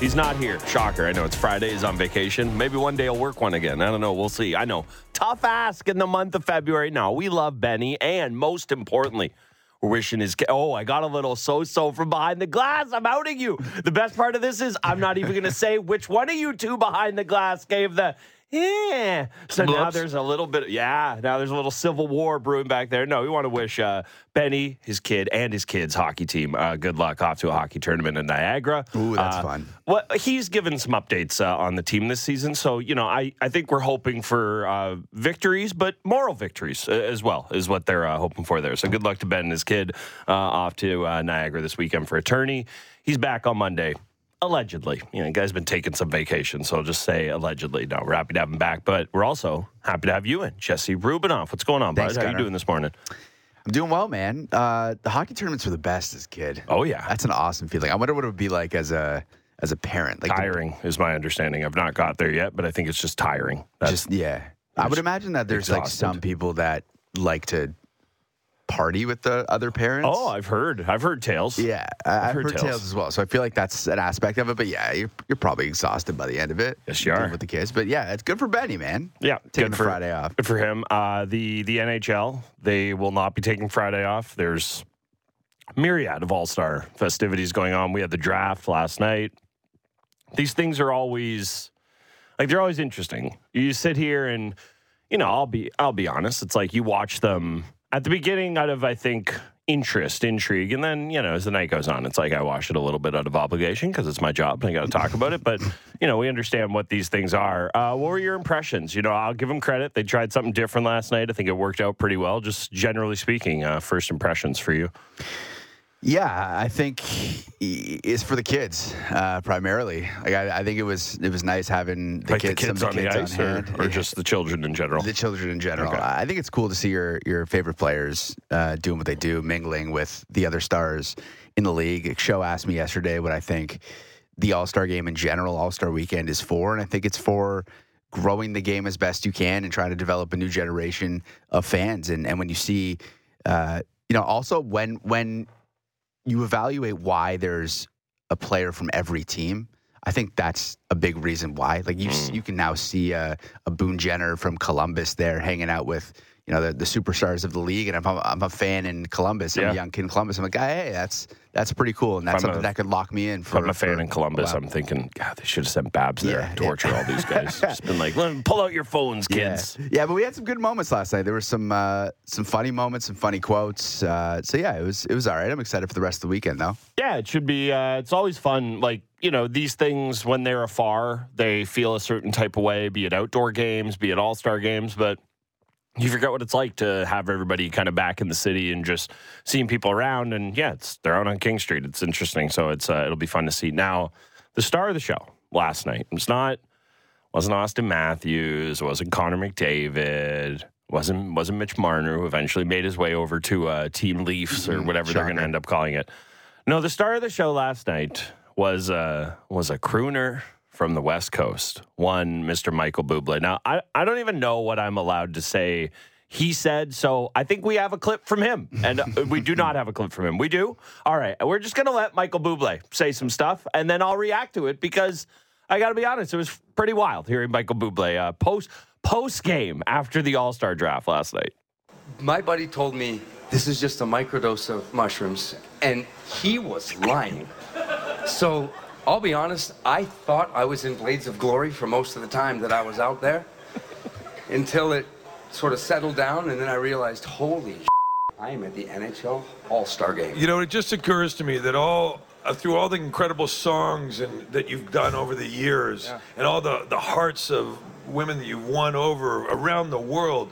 He's not here. Shocker. I know it's Friday. He's on vacation. Maybe one day he'll work one again. I don't know. We'll see. I know. Tough ask in the month of February. No, we love Benny. And most importantly, we're wishing his. Oh, I got a little so so from behind the glass. I'm outing you. The best part of this is I'm not even going to say which one of you two behind the glass gave the yeah. So now there's a little bit, yeah, now there's a little civil war brewing back there. No, we want to wish uh, Benny, his kid, and his kids' hockey team uh, good luck off to a hockey tournament in Niagara. Ooh, that's Uh, fun. Well, he's given some updates uh, on the team this season. So, you know, I, I think we're hoping for uh, victories, but moral victories uh, as well is what they're uh, hoping for there. So good luck to Ben and his kid uh, off to uh, Niagara this weekend for attorney. He's back on Monday. Allegedly, you know, the guy's been taking some vacation, so I'll just say allegedly. No, we're happy to have him back, but we're also happy to have you in, Jesse Rubinoff. What's going on, Thanks, bud? How you doing this morning? I'm doing well, man. Uh, the hockey tournaments were the best as a kid. Oh yeah, That's an awesome feeling. I wonder what it would be like as a as a parent. Like the- tiring is my understanding. I've not got there yet, but I think it's just tiring. That's just yeah. I would imagine that there's like some people that like to party with the other parents. Oh, I've heard. I've heard tales. yeah, I- I've heard heard, tales. tales. as well. So I feel like that's an aspect of it. But yeah, you're you're probably exhausted by the end of it. Yes, you are. with the kids. But yeah, it's good for Benny, man. Yeah, taking good for- Friday off. Good for him. Uh, the the NHL they will not be taking Friday off. There's myriad of All Star festivities going on. We had the draft last night. These things are always like they're always interesting. You sit here and you know I'll be I'll be honest. It's like you watch them at the beginning out of I think interest, intrigue, and then you know as the night goes on, it's like I watch it a little bit out of obligation because it's my job and I got to talk about it. But you know we understand what these things are. Uh, what were your impressions? You know I'll give them credit. They tried something different last night. I think it worked out pretty well. Just generally speaking, uh, first impressions for you. Yeah, I think it's for the kids uh, primarily. Like I, I think it was it was nice having the like kids, the kids some on the kids ice, on or, or just the children in general. the children in general. Okay. I think it's cool to see your your favorite players uh, doing what they do, mingling with the other stars in the league. Show asked me yesterday what I think the All Star game in general, All Star weekend is for, and I think it's for growing the game as best you can and trying to develop a new generation of fans. And and when you see, uh, you know, also when when you evaluate why there's a player from every team. I think that's a big reason why. Like you, Mm. you can now see a, a Boone Jenner from Columbus there hanging out with you know the, the superstars of the league, and I'm, I'm a fan in Columbus, I'm Yeah. a young kid in Columbus. I'm like, hey, that's that's pretty cool, and that's I'm a- something that could lock me in. For I'm a fan for in Columbus. I'm thinking, God, they should have sent Babs there Yeah, to torture yeah. all these guys. Just been like, "Let 'em pull out your phones, kids. Yeah. yeah, but we had some good moments last night. There were some uh, some funny moments, some funny quotes. Uh, so yeah, it was it was all right. I'm excited for the rest of the weekend though. Yeah, it should be. Uh, it's always fun. Like you know, these things when they're afar, they feel a certain type of way. Be it outdoor games, be it all star games, but you forget what it's like to have everybody kind of back in the city and just seeing people around. And yeah, it's they're out on King Street. It's interesting. So it's uh, it'll be fun to see. Now, the star of the show last night. was not wasn't Auston Matthews. Wasn't Connor McDavid. Wasn't wasn't Mitch Marner who eventually made his way over to uh, Team Leafs or whatever they're going to end up calling it. No, the star of the show last night was uh, was a crooner from the West Coast, one Mr. Michael Bublé. Now, I, I don't even know what I'm allowed to say. He said, so I think we have a clip from him. And uh, we do not have a clip from him. We do? All right. We're just to let Michael Bublé say some stuff, and then I'll react to it because I got to be honest, it was pretty wild hearing Michael Bublé uh, post post game after the All Star draft last night. My buddy told me this is just a microdose of mushrooms, and he was lying. So I'll be honest, I thought I was in Blades of Glory for most of the time that I was out there until it sort of settled down, and then I realized, holy I am at the NHL All Star game. You know, it just occurs to me that all uh, through all the incredible songs and that you've done over the years, and all the the hearts of women that you've won over around the world.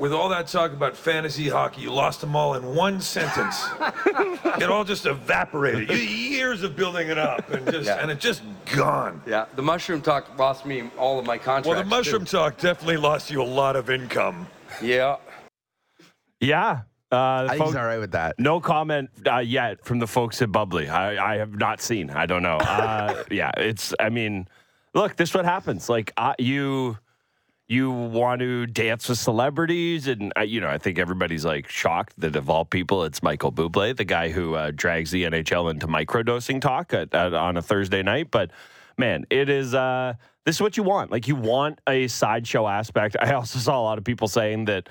With all that talk about fantasy hockey, you lost them all in one sentence. it all just evaporated. You- Years of building it up, and just Yeah. and it just gone. Yeah, the mushroom talk lost me all of my contracts. Well, the mushroom too. talk definitely lost you a lot of income. Yeah. Yeah. Uh, I think folks- he's all right with that. No comment uh, yet from the folks at Bubbly. I, I have not seen. I don't know. Uh, yeah, it's. I mean, look, this is what happens. Like uh, you, you want to dance with celebrities, and uh, you know, I think everybody's like shocked that of all people, it's Michael Bublé, the guy who uh, drags the NHL into microdosing talk at, at, on a Thursday night. But man, it is. Uh, this is what you want. Like you want a sideshow aspect. I also saw a lot of people saying that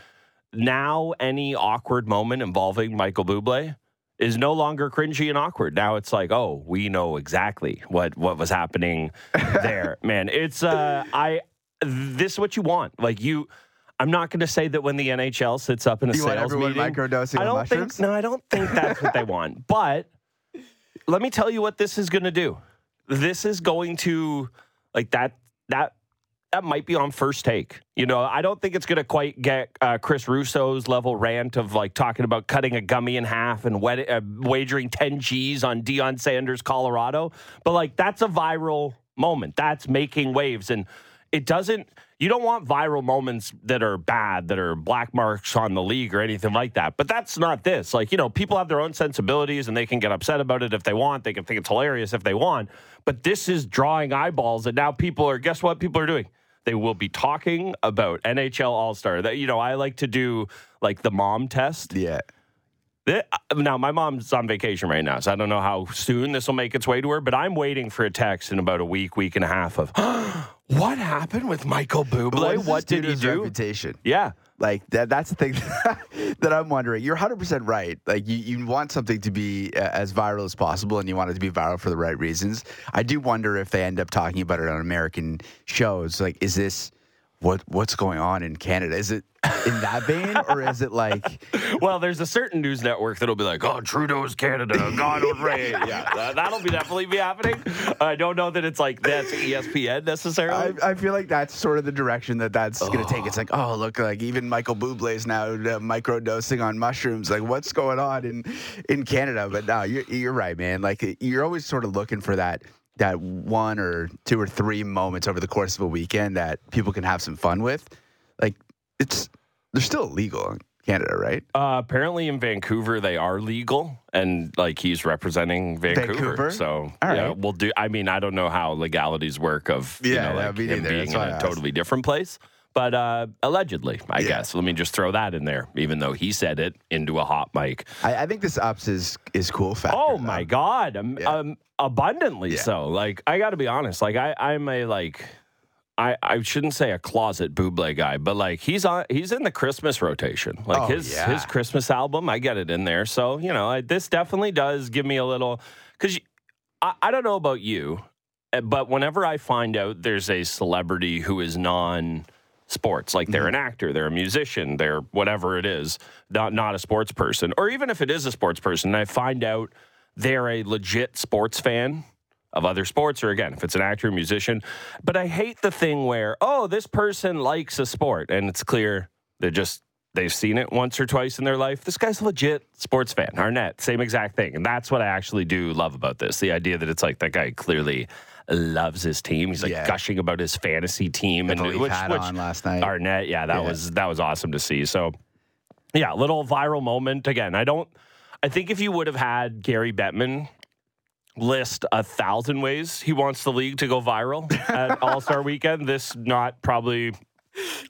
now any awkward moment involving Michael Bublé is no longer cringy and awkward. Now it's like, oh, we know exactly what what was happening there. Man, it's uh I this is what you want. Like you I'm not going to say that when the NHL sits up in a You sales everyone meeting, microdosing I don't mushrooms? think no, I don't think that's what they want. But let me tell you what this is going to do. This is going to like that that that might be on first take. You know, I don't think it's going to quite get uh, Chris Russo's level rant of like talking about cutting a gummy in half and wet, uh, wagering 10 G's on Deion Sanders, Colorado. But like, that's a viral moment. That's making waves. And it doesn't, you don't want viral moments that are bad, that are black marks on the league or anything like that. But that's not this. Like, you know, people have their own sensibilities and they can get upset about it if they want. They can think it's hilarious if they want. But this is drawing eyeballs. And now people are, guess what people are doing? They will be talking about NHL All Star. That you know, I like to do like the mom test. Yeah. Th- Now, my mom's on vacation right now, so I don't know how soon this will make its way to her. But I'm waiting for a text in about a week, week and a half of what happened with Michael Bublé. What's What did he do? Reputation. Yeah, Like that, that's the thing that I'm wondering. You're 100% right. Like you, you want something to be uh, as viral as possible and you want it to be viral for the right reasons. I do wonder if they end up talking about it on American shows. Like, is this what what's going on in Canada? Is it in that vein or is it like Well, there's a certain news network that'll be like, "Oh, Trudeau's Canada, God reign." Yeah, that- that'll be definitely be happening. I don't know that it's like that's ESPN necessarily. I, I feel like that's sort of the direction that that's going to take. It's like, oh, look, like even Michael Bublé is now uh, microdosing on mushrooms. Like, what's going on in in Canada? But no, you're, you're right, man. Like, you're always sort of looking for that that one or two or three moments over the course of a weekend that people can have some fun with. Like, it's they're still illegal in Canada, right? Uh, apparently in Vancouver they are legal, and like he's representing Vancouver. Vancouver? So All yeah, we'll do. I mean, I don't know how legalities work of you Yeah, know, like him being That's in a totally different place. But uh, allegedly, I Yeah. guess. Let me just throw that in there, even though he said it into a hot mic. I, I think this ups is is cool factor. Oh though. my god, um, Yeah. um, abundantly Yeah. so. Like I got to be honest. Like I, I'm a like. I, I shouldn't say a closet Buble guy, but like he's on he's in the Christmas rotation. Like Oh, his his Christmas album, I get it in there. So you know, I, this definitely does give me a little because I, I don't know about you, eh, but whenever I find out there's a celebrity who is non sports, like they're mm-hmm. an actor, they're a musician, they're whatever it is, not not a sports person, or even if it is a sports person, and I find out they're a legit sports fan of other sports, or again, if it's an actor, or musician. But I hate the thing where, oh, this person likes a sport, and it's clear they're just they've seen it once or twice in their life. This guy's a legit sports fan. Arnett, same exact thing. And that's what I actually do love about this. The idea that it's like that guy clearly loves his team. He's like Yeah. gushing about his fantasy team and which, hat which on last night. Arnett, yeah, that Yeah. was that was awesome to see. So yeah, little viral moment. Again, I don't I think if you would have had Gary Bettman list a thousand ways he wants the league to go viral at All Star Weekend, this not probably.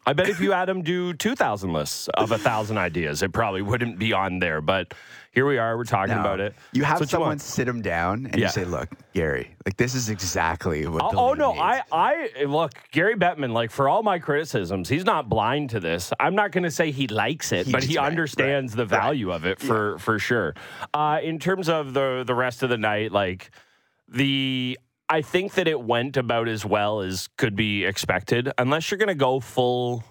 I bet if you had him do two thousand lists of a thousand ideas, it probably wouldn't be on there. But here we are, we're talking No. about it. You have So someone want. sit him down and Yeah. you say, "Look, Gary, like this is exactly what." Oh, the oh no, needs." I, I look Gary Bettman. Like for all my criticisms, he's not blind to this. I'm not going to say he likes it, but he right, understands the value of it for for sure. Uh, in terms of the the rest of the night, like the. I think that it went about as well as could be expected, unless you're going to go full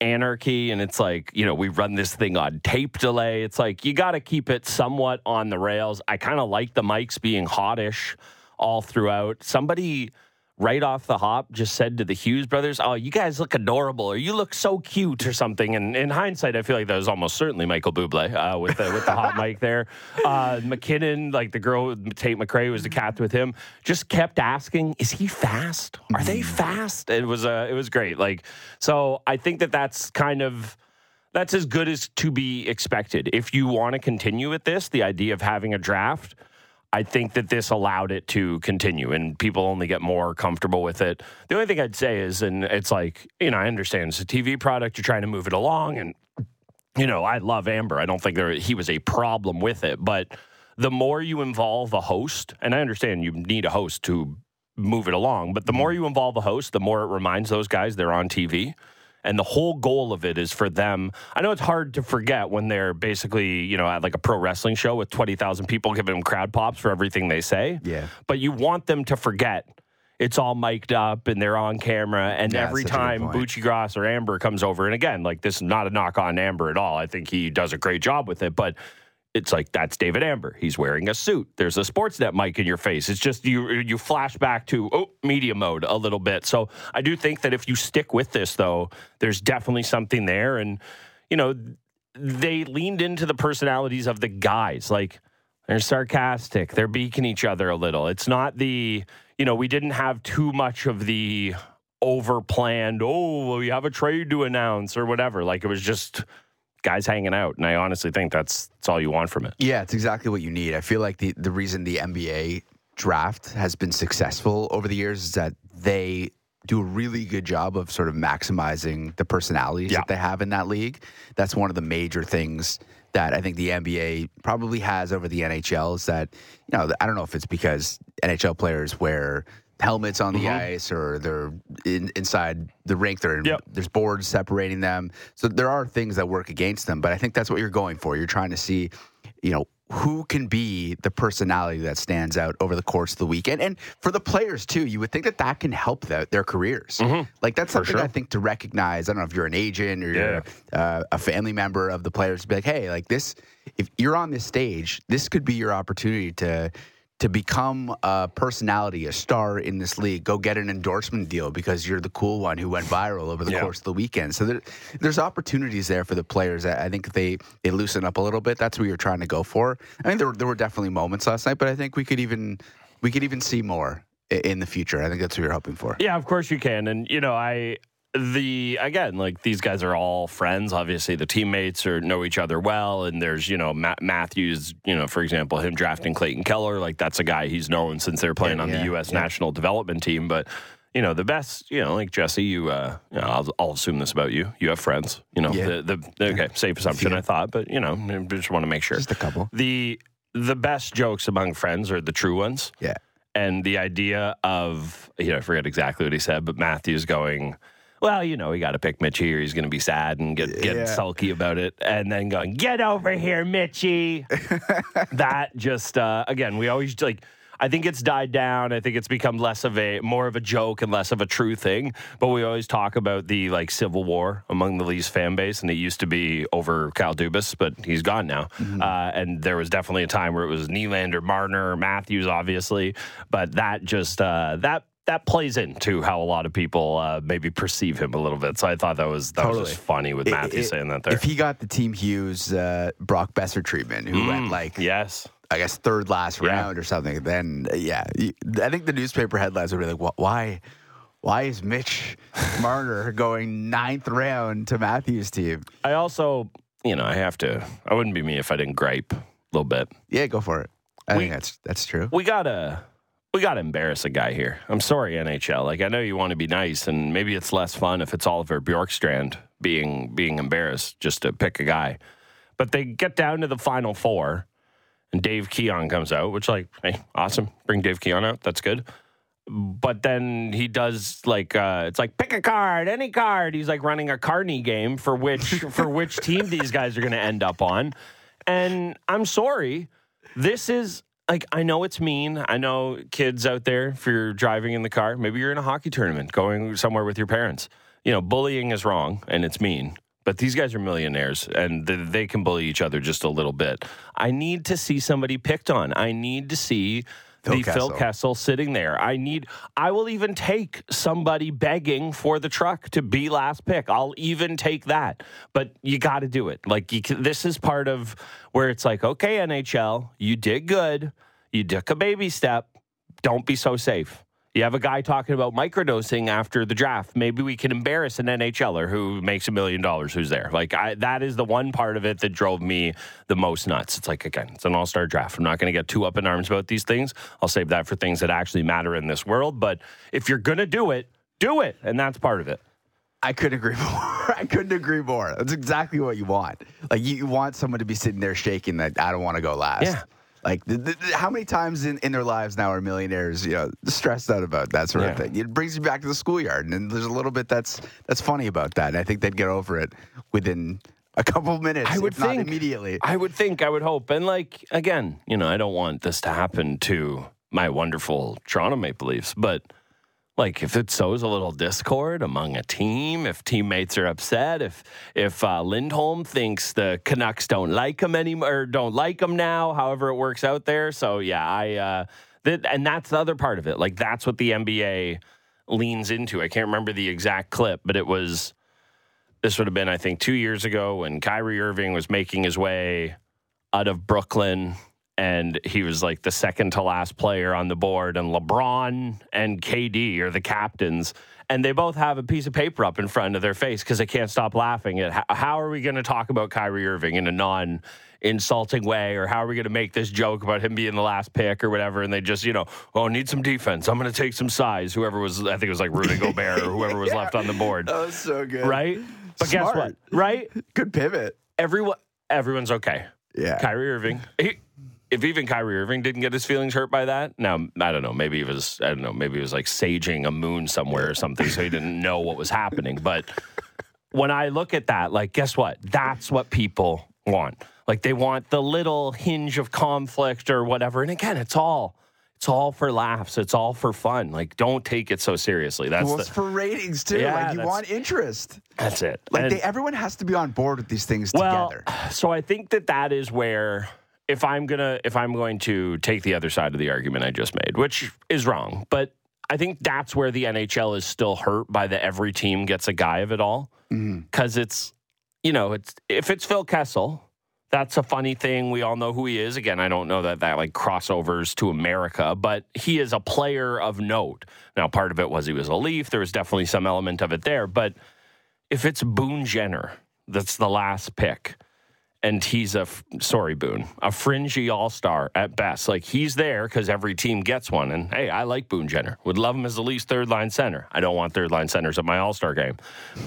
anarchy and it's like you know we run this thing on tape delay. It's like you got to keep it somewhat on the rails. I kind of like the mics being hottish all throughout. Somebody right off the hop just said to the hughes brothers oh you guys look adorable or you look so cute or something. And in hindsight i feel like that was almost certainly michael buble uh, with the with the hot mic there. Uh, mackinnon like the girl tate mccrae who was the cat with him just kept asking is he fast? Are they fast? It was uh, it was great. Like so i think that that's kind of that's as good as to be expected. If you want to continue with this the idea of having a draft I think that this allowed it to continue and people only get more comfortable with it. The only thing I'd say is, and it's like, you know, I understand it's a TV product, you're trying to move it along. And, you know, I love Amber. I don't think there, he was a problem with it. But the more you involve a host, and I understand you need a host to move it along, but the mm-hmm. more you involve a host, the more it reminds those guys they're on TV. And the whole goal of it is for them. I know it's hard to forget when they're basically, you know, at like a pro wrestling show with 20,000 people giving them crowd pops for everything they say. Yeah. But you want them to forget it's all mic'd up and they're on camera. And Yeah, every such a good time. Bucci Gross or Amber comes over, and again, like this is not a knock on Amber at all. I think he does a great job with it, but it's like that's David Amber. He's wearing a suit. There's a Sportsnet mic in your face. It's just you you flash back to oh media mode a little bit. So I do think that if you stick with this though, there's definitely something there, and you know they leaned into the personalities of the guys. Like they're sarcastic. They're beaking each other a little. It's not the, you know, we didn't have too much of the over planned, oh, we have a trade to announce or whatever. Like it was just guys hanging out. And I honestly think that's, that's all you want from it. Yeah, it's exactly what you need. I feel like the, the reason the NBA draft has been successful over the years is that they do a really good job of sort of maximizing the personalities Yeah. that they have in that league. That's one of the major things that I think the NBA probably has over the NHL is that, you know, I don't know if it's because NHL players wear helmets on the ice or they're in, inside the rink. They're in, Yep. there's boards separating them. So there are things that work against them, but I think that's what you're going for. You're trying to see, you know, who can be the personality that stands out over the course of the weekend, and for the players too. You would think that that can help the, their careers. Like that's something sure. I think to recognize. I don't know if you're an agent or you're uh, a family member of the players. Be like, hey, like this. If you're on this stage, this could be your opportunity to to become a personality, a star in this league. Go get an endorsement deal because you're the cool one who went viral over the Yeah. course of the weekend. So there, there's opportunities there for the players. I I think they they loosen up a little bit. That's what you're trying to go for. I mean, there were, there were definitely moments last night, but I think we could even we could even see more in the future. I think that's what you're hoping for. Yeah, of course you can. And you know, I the again, like these guys are all friends. Obviously, the teammates are know each other well. And there's you know Ma- Matthews. You know, for example, him drafting Clayton Keller. Like that's a guy he's known since they're playing Yeah, on yeah, the U.S. yeah. national development team. But you know, the best. You know, like Jesse, you. uh you know, I'll, I'll assume this about you. You have friends. You know, Yeah. the the okay, safe assumption. few. I thought, but you know, just want to make sure. Just a couple. The the best jokes among friends are the true ones Yeah. and the idea of you know I forget exactly what he said, but Matthews going, well, you know, we got to pick Mitchie, or he's going to be sad and get get Yeah. sulky about it, and then going, get over here, Mitchie. that just uh, again, we always like. I think it's died down. I think it's become less of a more of a joke and less of a true thing. But we always talk about the like civil war among the Leafs fan base, and it used to be over Kyle Dubas, but he's gone now. Uh, and there was definitely a time where it was Nylander, Marner, Matthews, obviously. But that just uh, that that plays into how a lot of people uh, maybe perceive him a little bit. So I thought that was that was just funny with It- Matthews it- saying that there. If he got the Team Hughes uh, Brock Boeser treatment, who went like yes. I guess third last Yeah. round or something, then yeah, I think the newspaper headlines would be like, why, why is Mitch Marner going ninth round to Matthews' team? I also, you know, I have to. I wouldn't be me if I didn't gripe a little bit. Yeah, go for it. I We- think that's that's true. We gotta, we gotta embarrass a guy here. I'm sorry, NHL. Like I know you want to be nice, and maybe it's less fun if it's Oliver Bjorkstrand being being embarrassed just to pick a guy. But they get down to the final four, and Dave Keon comes out, which like, hey, awesome, bring Dave Keon out. That's good. But then he does like uh, it's like pick a card, any card. He's like running a Carney game for which for which team these guys are going to end up on. And I'm sorry, this is like I know it's mean. I know kids out there if you're driving in the car, maybe you're in a hockey tournament, going somewhere with your parents. You know, bullying is wrong and it's mean. But these guys are millionaires and th- they can bully each other just a little bit. I need to see somebody picked on. I need to see Phil the Phil Kessel. Sitting there. I need. I will even take somebody begging for the truck to be last pick. I'll even take that. But you got to do it. Like you can, this is part of where it's like, okay, NHL, you did good. You took a baby step. Don't be so safe. You have a guy talking about microdosing after the draft. Maybe we can embarrass an NHLer who makes a million dollars who's there. Like I, that is the one part of it that drove me the most nuts. It's like again, it's an all-star draft. I'm not going to get too up in arms about these things. I'll save that for things that actually matter in this world. But if you're going to do it, do it, and that's part of it. I couldn't agree more. I couldn't agree more. That's exactly what you want. Like you, you want someone to be sitting there shaking that I don't want to go last. Yeah. Like the, the, how many times in, in their lives now are millionaires, you know, stressed out about that sort of thing? It brings you back to the schoolyard, and there's a little bit that's that's funny about that. And I think they'd get over it within a couple of minutes, I would think immediately. I would think. I would hope. And like again, you know, I don't want this to happen to my wonderful Toronto Maple Leafs, but like if it sows a little discord among a team, if teammates are upset, if if uh, Lindholm thinks the Canucks don't like him anymore, or don't like him now, however it works out there. So yeah, I uh, that and that's the other part of it. Like that's what the NBA leans into. I can't remember the exact clip, but it was this would have been, I think, two years ago when Kyrie Irving was making his way out of Brooklyn and he was like the second to last player on the board, and LeBron and KD are the captains. And they both have a piece of paper up in front of their face because they can't stop laughing at how, how are we going to talk about Kyrie Irving in a non insulting way, or how are we going to make this joke about him being the last pick or whatever? And they just, you know, oh, need some defense. I'm going to take some size. Whoever was, I think it was like Rudy Gobert or whoever was left on the board, that was so good. right? But guess what? Right? Good pivot. Everyone, everyone's okay. Yeah. Kyrie Irving. He, if even Kyrie Irving didn't get his feelings hurt by that, now I don't know. Maybe it was I don't know. Maybe it was like saging a moon somewhere or something, so he didn't know what was happening. But when I look at that, like, guess what? That's what people want. Like they want the little hinge of conflict or whatever. And again, it's all it's all for laughs. It's all for fun. Like, don't take it so seriously. That's well, it's the, for ratings too. Yeah, like you want interest. that's it. Like And- they, everyone has to be on board with these things well, together. so I think that that is where if I'm gonna if I'm going to take the other side of the argument I just made, which is wrong, but I think that's where the NHL is still hurt by the every team gets a guy of it all mm-hmm. because it's you know it's if it's Phil Kessel. That's a funny thing. We all know who he is. Again, I don't know that that like crossovers to America, but he is a player of note. Now, part of it was he was a Leaf. There was definitely some element of it there. But if it's Boone Jenner, that's the last pick, and he's a sorry Boone, a fringy all star at best. Like he's there because every team gets one. And hey, I like Boone Jenner. Would love him as the least third line center. I don't want third line centers at my all star game,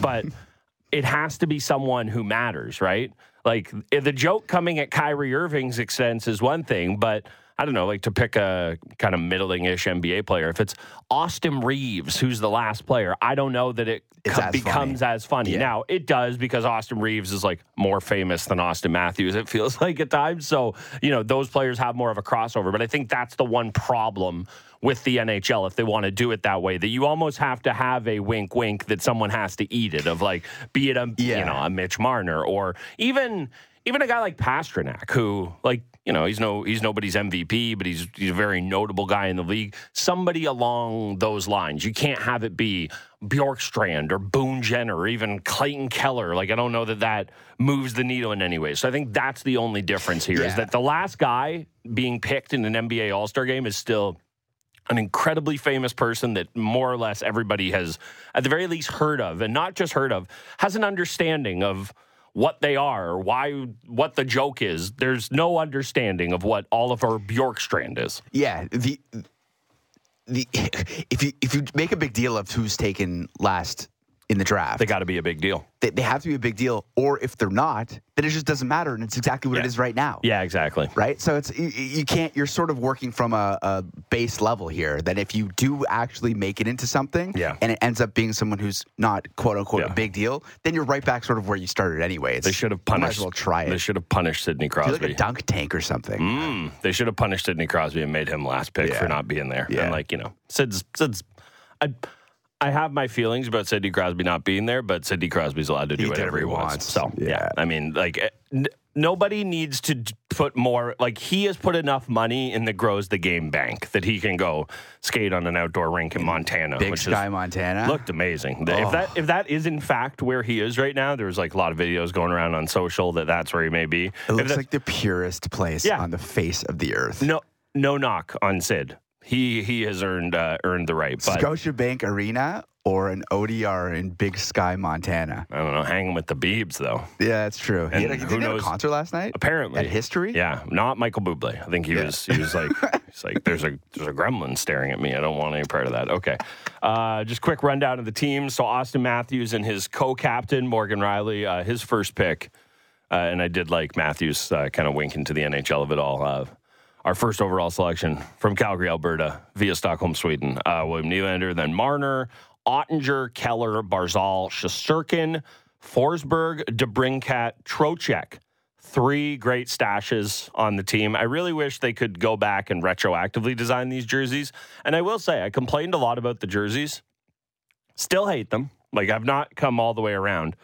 but it has to be someone who matters, right? Like eh, the joke coming at Kyrie Irving's expense is one thing, but I don't know, like to pick a kind of middling-ish NBA player. If it's Austin Reaves, who's the last player, I don't know that it co- as becomes funny. as funny. Yeah. Now it does because Austin Reaves is like more famous than Auston Matthews. It feels like at times. So you know those players have more of a crossover. But I think that's the one problem with the NHL if they want to do it that way. That you almost have to have a wink, wink that someone has to eat it. Of like, be it a Yeah. you know a Mitch Marner or even even a guy like Pastrnak who like. You know, he's no he's nobody's MVP, but he's he's a very notable guy in the league. Somebody along those lines. You can't have it be Bjorkstrand or Boone Jenner or even Clayton Keller. Like I don't know that that moves the needle in any way. So I think that's the only difference here is Yeah. that the last guy being picked in an NBA All Star game is still an incredibly famous person that more or less everybody has, at the very least, heard of, and not just heard of, has an understanding of what they are or why what the joke is. There's no understanding of what Oliver Bjorkstrand is. Yeah, the the if you if you make a big deal of who's taken last in the draft, They got to be a big deal. they, they have to be a big deal. Or if they're not, then it just doesn't matter, and it's exactly what it Yeah. is right now. Yeah, exactly. Right, so it's you, you can't. You're sort of working from a, a base level here. That if you do actually make it into something, Yeah. and it ends up being someone who's not quote unquote Yeah. a big deal, then you're right back sort of where you started anyway. It's, They should have you might punished. as well try it. They should have punished Sidney Do like Crosby. a dunk tank or something. Mm, they should have punished Sidney Crosby and made him last pick Yeah. for not being there. Yeah. And like you know, Sid's Sid's. I, I have my feelings about Sidney Crosby not being there, but Sidney Crosby's allowed to do He whatever he wants. wants. So yeah. Yeah. I mean, like eh, n- nobody needs to put more. Like he has put enough money in the grows the game bank that he can go skate on an outdoor rink in Montana, Big which Sky, is, Montana. looked amazing. If Oh. that if that is in fact where he is right now, there's like a lot of videos going around on social that that's where he may be. it If looks that- like the purest place Yeah. on the face of the earth. no no knock on Sid. He he has earned uh, earned the right. But Scotiabank Arena or an ODR in Big Sky, Montana. I don't know, hanging with the Beebs though. Yeah, that's true. And he had a, who have a knows- concert last night? Apparently, At History? Yeah, not Michael Bublé. I think he was. He was like, he's like, there's a there's a gremlin staring at me. I don't want any part of that. Okay, uh, just quick rundown of the team. So Austin Matthews and his co-captain Morgan Rielly, uh, his first pick, uh, and I did like Matthews uh, kind of winking to the NHL of it all. Uh, our first overall selection from Calgary, Alberta, via Stockholm, Sweden. Uh, William Nylander, then Marner, Oettinger, Keller, Barzal, Shesterkin, Forsberg, DeBrincat, Trocheck. Three great stashes on the team. I really wish they could go back and retroactively design these jerseys. And I will say, I complained a lot about the jerseys. Still hate them. Like, I've not come all the way around.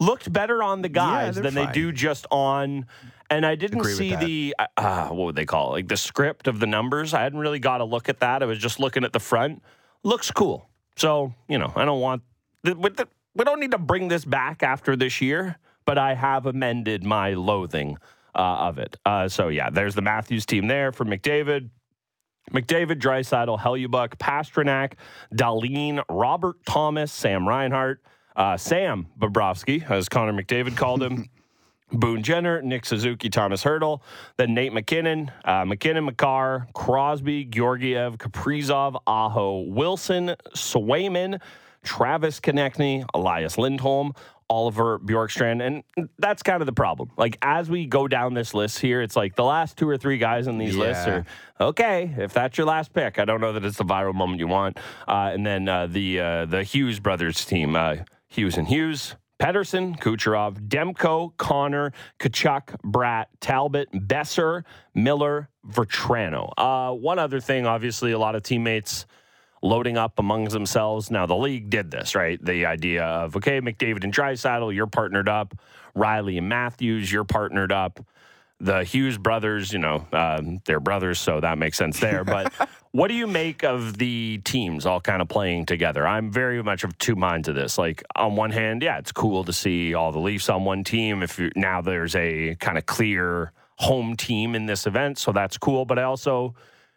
Looked better on the guys they're than they do just on. And I didn't Agree see the, uh, uh, what would they call it? Like the script of the numbers. I hadn't really got a look at that. I was just looking at the front. Looks cool. So, you know, I don't want, the, with the, we don't need to bring this back after this year, but I have amended my loathing uh, of it. Uh, so, yeah, there's the Matthews team there for McDavid. McDavid, Draisaitl, Hellebuyck, Pastrnak, Dahlin, Robert Thomas, Sam Reinhart, uh, Sam Bobrovsky, as Connor McDavid called him. Boone Jenner, Nick Suzuki, Thomas Hertl, then Nate MacKinnon, uh, MacKinnon, Makar, Crosby, Georgiev, Kaprizov, Aho, Wilson, Swayman, Travis Konecny, Elias Lindholm, Oliver Bjorkstrand. And that's kind of the problem. Like, as we go down this list here, it's like the last two or three guys on these lists are okay. If that's your last pick, I don't know that it's the viral moment you want. Uh, and then uh, the uh, the Hughes brothers team, uh, Hughes and Hughes. Pettersson, Kucherov, Demko, Connor, Tkachuk, Bratt, Talbot, Boeser, Miller, Vatrano. Uh, one other thing, obviously, a lot of teammates loading up amongst themselves. Now, the league did this, right? The idea of, okay, McDavid and Draisaitl, you're partnered up. Rielly and Matthews, you're partnered up. The Hughes brothers, you know, um, they're brothers, so that makes sense there. But what do you make of the teams all kind of playing together? I'm very much of two minds of this. Like, on one hand, yeah, it's cool to see all the Leafs on one team. If you, now there's a kind of clear home team in this event, so that's cool. But I also,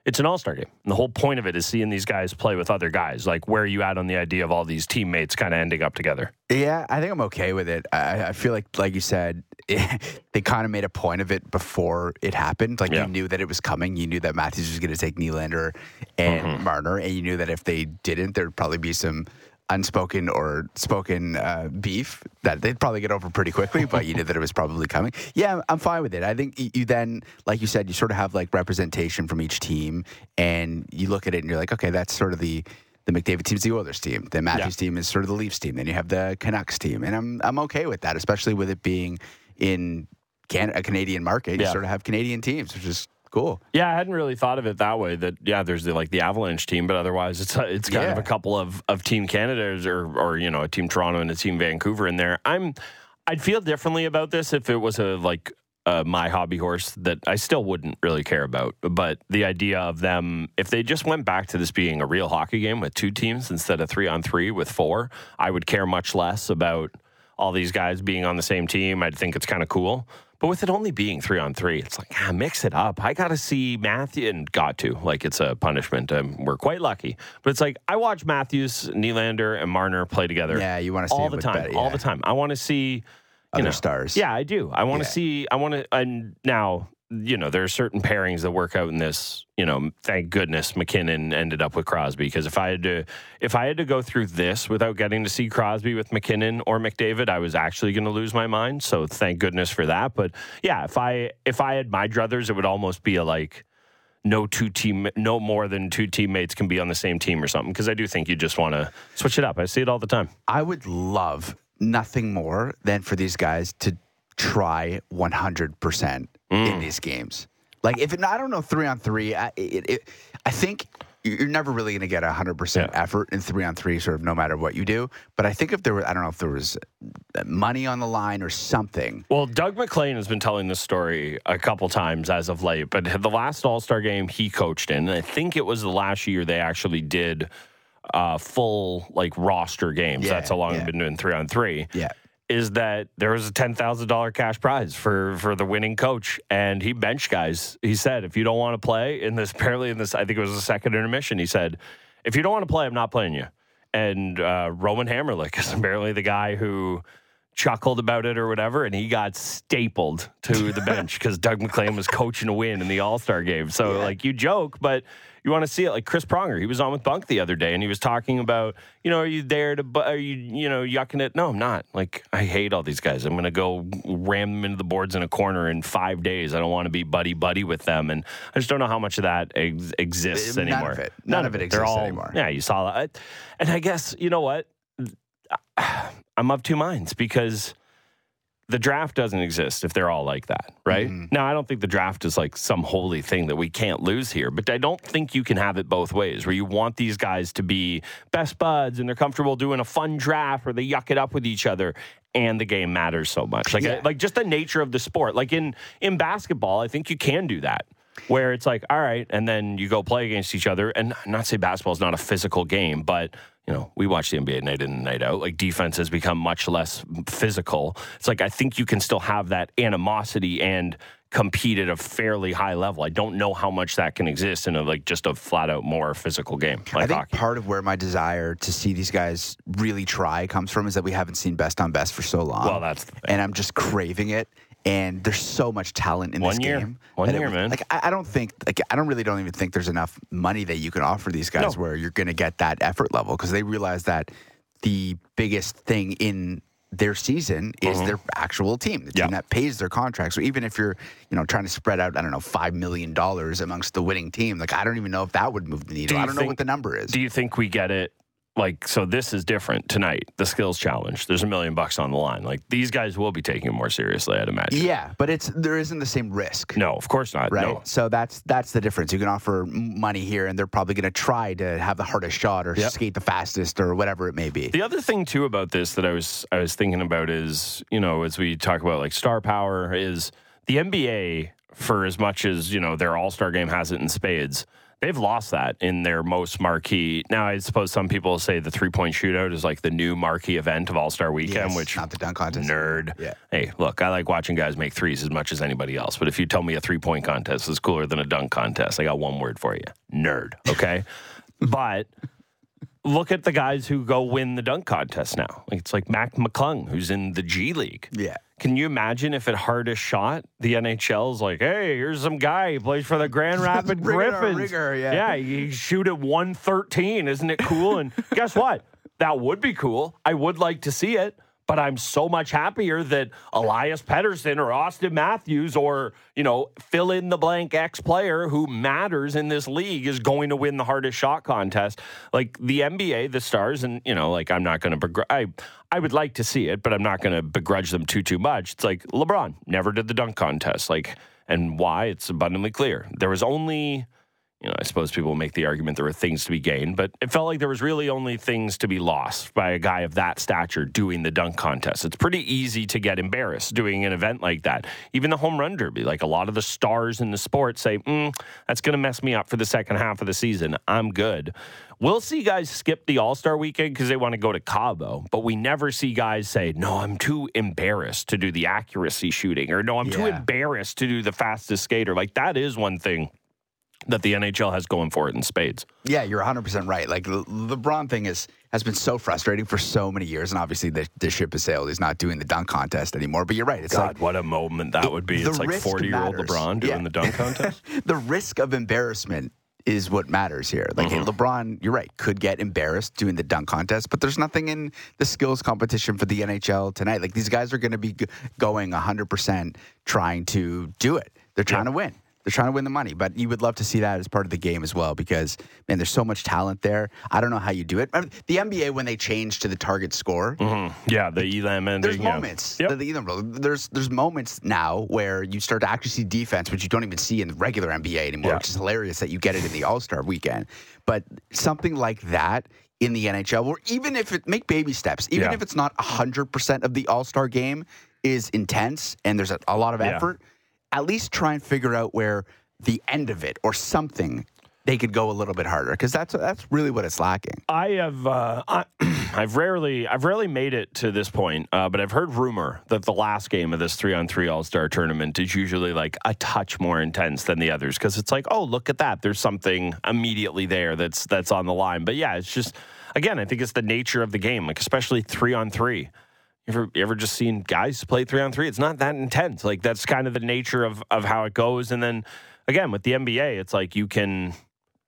it's an all star game. And the whole point of it is seeing these guys play with other guys. Like, where are you at on the idea of all these teammates kind of ending up together? Yeah, I think I'm okay with it. I, I feel like, like you said, they kind of made a point of it before it happened. Like Yeah. you knew that it was coming. You knew that Matthews was going to take Nylander and Mm-hmm. Marner, and you knew that if they didn't, there'd probably be some unspoken or spoken uh, beef that they'd probably get over pretty quickly. but you knew that it was probably coming. Yeah, I'm- fine with it. I think you then, like you said, you sort of have like representation from each team, and you look at it and you're like, okay, that's sort of the the McDavid team's the Oilers team. The Matthews team is sort of the Leafs team. Then you have the Canucks team, and I'm I'm okay with that, especially with it being in Can- a Canadian market. You Yeah. sort of have Canadian teams, which is cool. Yeah, I hadn't really thought of it that way. That yeah, there's the like the Avalanche team, but otherwise it's it's kind of a couple of of Team Canada's or or you know a Team Toronto and a Team Vancouver in there. I'm I'd feel differently about this if it was a like uh, my hobby horse that I still wouldn't really care about. But the idea of them, if they just went back to this being a real hockey game with two teams instead of three on three with four, I would care much less about all these guys being on the same team. I'd think it's kind of cool. But with it only being three on three, it's like, ah, mix it up. I got to see Matthew and got to. Like, it's a punishment. Um, we're quite lucky. But it's like, I watch Matthews, Nylander, and Marner play together Yeah, you wanna see all the time. better- All the time. I want to see you Other know, stars. Yeah, I do. I want to Yeah. see. I want to. And now, you know, there are certain pairings that work out in this. You know, thank goodness MacKinnon ended up with Crosby because if I had to, if I had to go through this without getting to see Crosby with MacKinnon or McDavid, I was actually going to lose my mind. So thank goodness for that. But yeah, if I if I had my druthers, it would almost be a like. No two team, no more than two teammates can be on the same team or something. Because I do think you just want to switch it up. I see it all the time. I would love nothing more than for these guys to try 100% Mm. in these games. Like if it, I don't know three on three, I, it, it, I think you're never really going to get a hundred percent Yeah. effort in three on three, sort of no matter what you do. But I think if there was, I don't know if there was money on the line or something. Well, Doug MacLean has been telling this story a couple times as of late, but the last All Star game he coached in, I think it was the last year they actually did uh, full like roster games. Yeah, That's how long yeah. they've been doing three on three. Yeah. Is that there was a ten thousand dollar cash prize for for the winning coach, and he benched guys. He said, if you don't want to play in this, apparently in this, I think it was the second intermission. He said, if you don't want to play, I'm not playing you. And uh, Roman Hamrlik is apparently the guy who chuckled about it or whatever, and he got stapled to the bench because Doug MacLean was coaching a win in the All Star game. So, yeah. like, you joke, but you want to see it. Like Chris Pronger, he was on with Bunk the other day, and he was talking about, you know, are you there to, are you, you know, yucking it? No, I'm not. Like, I hate all these guys. I'm going to go ram them into the boards in a corner in five days. I don't want to be buddy buddy with them, and I just don't know how much of that ex- exists None anymore. Of it. None, None of it exists all, anymore. Yeah, you saw that, and I guess you know what. I'm of two minds because the draft doesn't exist if they're all like that, right? Mm-hmm. Now, I don't think the draft is like some holy thing that we can't lose here, but I don't think you can have it both ways where you want these guys to be best buds and they're comfortable doing a fun draft or they yuck it up with each other and the game matters so much. Like yeah. like just the nature of the sport. Like in in basketball, I think you can do that where it's like, all right, and then you go play against each other. And not say basketball is not a physical game, but you know, we watch the NBA night in and night out. Like defense has become much less physical. It's like I think you can still have that animosity and compete at a fairly high level. I don't know how much that can exist in a like just a flat out more physical game. Like I think hockey. part of where my desire to see these guys really try comes from is that we haven't seen best on best for so long. Well, that's and I'm just craving it and there's so much talent in One this year. game. One year, it, man. Like I, I, don't think, like I don't really don't even think there's enough money that you can offer these guys no. where you're going to get that effort level because they realize that the biggest thing in their season is mm-hmm. their actual team, the team yep. that pays their contracts. So even if you're, you know, trying to spread out, I don't know, five million dollars amongst the winning team, like I don't even know if that would move the needle. I don't think, know what the number is. Do you think we get it like so this is different tonight the skills challenge. There's a million bucks on the line. Like these guys will be taking it more seriously i'd imagine. Yeah but it's there isn't the same risk. No of course not. Right? No. so that's that's the difference. You can offer money here and they're probably going to try to have the hardest shot or yep. skate the fastest or whatever it may be. The other thing too about this that i was i was thinking about is you know as we talk about like star power is the nba for as much as you know their all-star game has it in spades They've lost that in their most marquee. Now, I suppose some people say the three point shootout is like the new marquee event of All Star Weekend, yes, which not the dunk contest. Nerd. Yeah. Hey, look, I like watching guys make threes as much as anybody else. But if you tell me a three point contest is cooler than a dunk contest, I got one word for you: nerd. Okay, but look at the guys who go win the dunk contest now. It's like Mac McClung, who's in the G League. Yeah. Can you imagine if at hardest shot, the NHL is like, hey, here's some guy who plays for the Grand Rapids Griffins. yeah. yeah, you shoot at 113. Isn't it cool? And guess what? That would be cool. I would like to see it but I'm so much happier that Elias Pettersson or Auston Matthews or, you know, fill in the blank X player who matters in this league is going to win the hardest shot contest. Like the NBA, the stars, and, you know, like I'm not going to begrudge, I, I would like to see it, but I'm not going to begrudge them too, too much. It's like LeBron never did the dunk contest. Like, and why? It's abundantly clear. There was only you know, I suppose people make the argument there were things to be gained, but it felt like there was really only things to be lost by a guy of that stature doing the dunk contest. It's pretty easy to get embarrassed doing an event like that. Even the home run derby, like a lot of the stars in the sport say, mm, that's going to mess me up for the second half of the season. I'm good. We'll see guys skip the All Star weekend because they want to go to Cabo, but we never see guys say, No, I'm too embarrassed to do the accuracy shooting, or No, I'm yeah. too embarrassed to do the fastest skater. Like, that is one thing that the NHL has going for it in spades. Yeah, you're 100% right. Like the LeBron thing is has been so frustrating for so many years, and obviously the, the ship has sailed. He's not doing the dunk contest anymore. But you're right. It's God, like, what a moment that would be. It's like 40 year old LeBron doing yeah. the dunk contest. the risk of embarrassment is what matters here. Like mm-hmm. LeBron, you're right, could get embarrassed doing the dunk contest, but there's nothing in the skills competition for the NHL tonight. Like these guys are going to be going 100% trying to do it. They're trying yeah. to win. They're trying to win the money, but you would love to see that as part of the game as well because man, there's so much talent there. I don't know how you do it. I mean, the NBA when they changed to the target score, mm-hmm. yeah, the Elam and there's moments. Yep. The, the Elam There's there's moments now where you start to actually see defense, which you don't even see in the regular NBA anymore, yeah. which is hilarious that you get it in the All Star weekend. But something like that in the NHL, or even if it make baby steps, even yeah. if it's not hundred percent of the All Star game is intense and there's a, a lot of effort. At least try and figure out where the end of it or something they could go a little bit harder because that's that's really what it's lacking. I have uh, I, I've rarely I've rarely made it to this point, uh, but I've heard rumor that the last game of this three on three All Star tournament is usually like a touch more intense than the others because it's like, oh, look at that, there's something immediately there that's that's on the line. But yeah, it's just again, I think it's the nature of the game, like especially three on three. You ever, ever just seen guys play three on three? It's not that intense. Like that's kind of the nature of of how it goes. And then again with the NBA, it's like you can